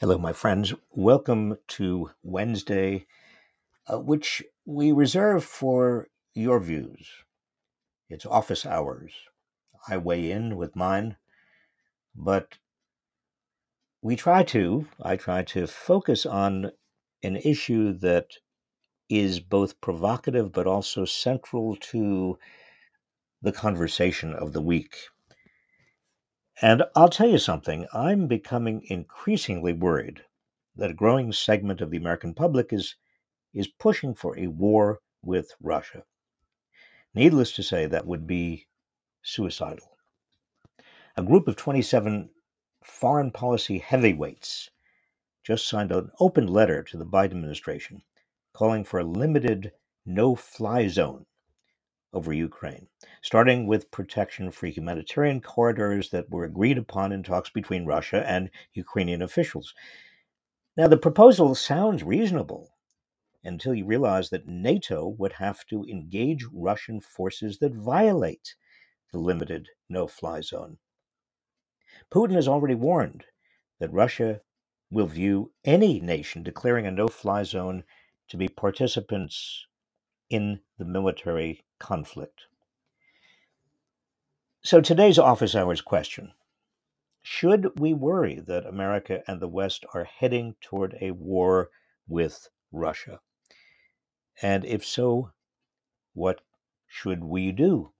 Hello, my friends. Welcome to Wednesday, uh, which we reserve for your views. It's office hours. I weigh in with mine, but we try to, I try to focus on an issue that is both provocative but also central to the conversation of the week. And I'll tell you something, I'm becoming increasingly worried that a growing segment of the American public is is pushing for a war with Russia. Needless to say, that would be suicidal. A group of 27 foreign policy heavyweights just signed an open letter to the Biden administration calling for a limited no fly zone over Ukraine, starting with protection for humanitarian corridors that were agreed upon in talks between Russia and Ukrainian officials. Now, the proposal sounds reasonable until you realize that NATO would have to engage Russian forces that violate the limited no fly zone. Putin has already warned that Russia will view any nation declaring a no fly zone to be participants in the military conflict. So, today's office hours question Should we worry that America and the West are heading toward a war with Russia? And if so, what should we do?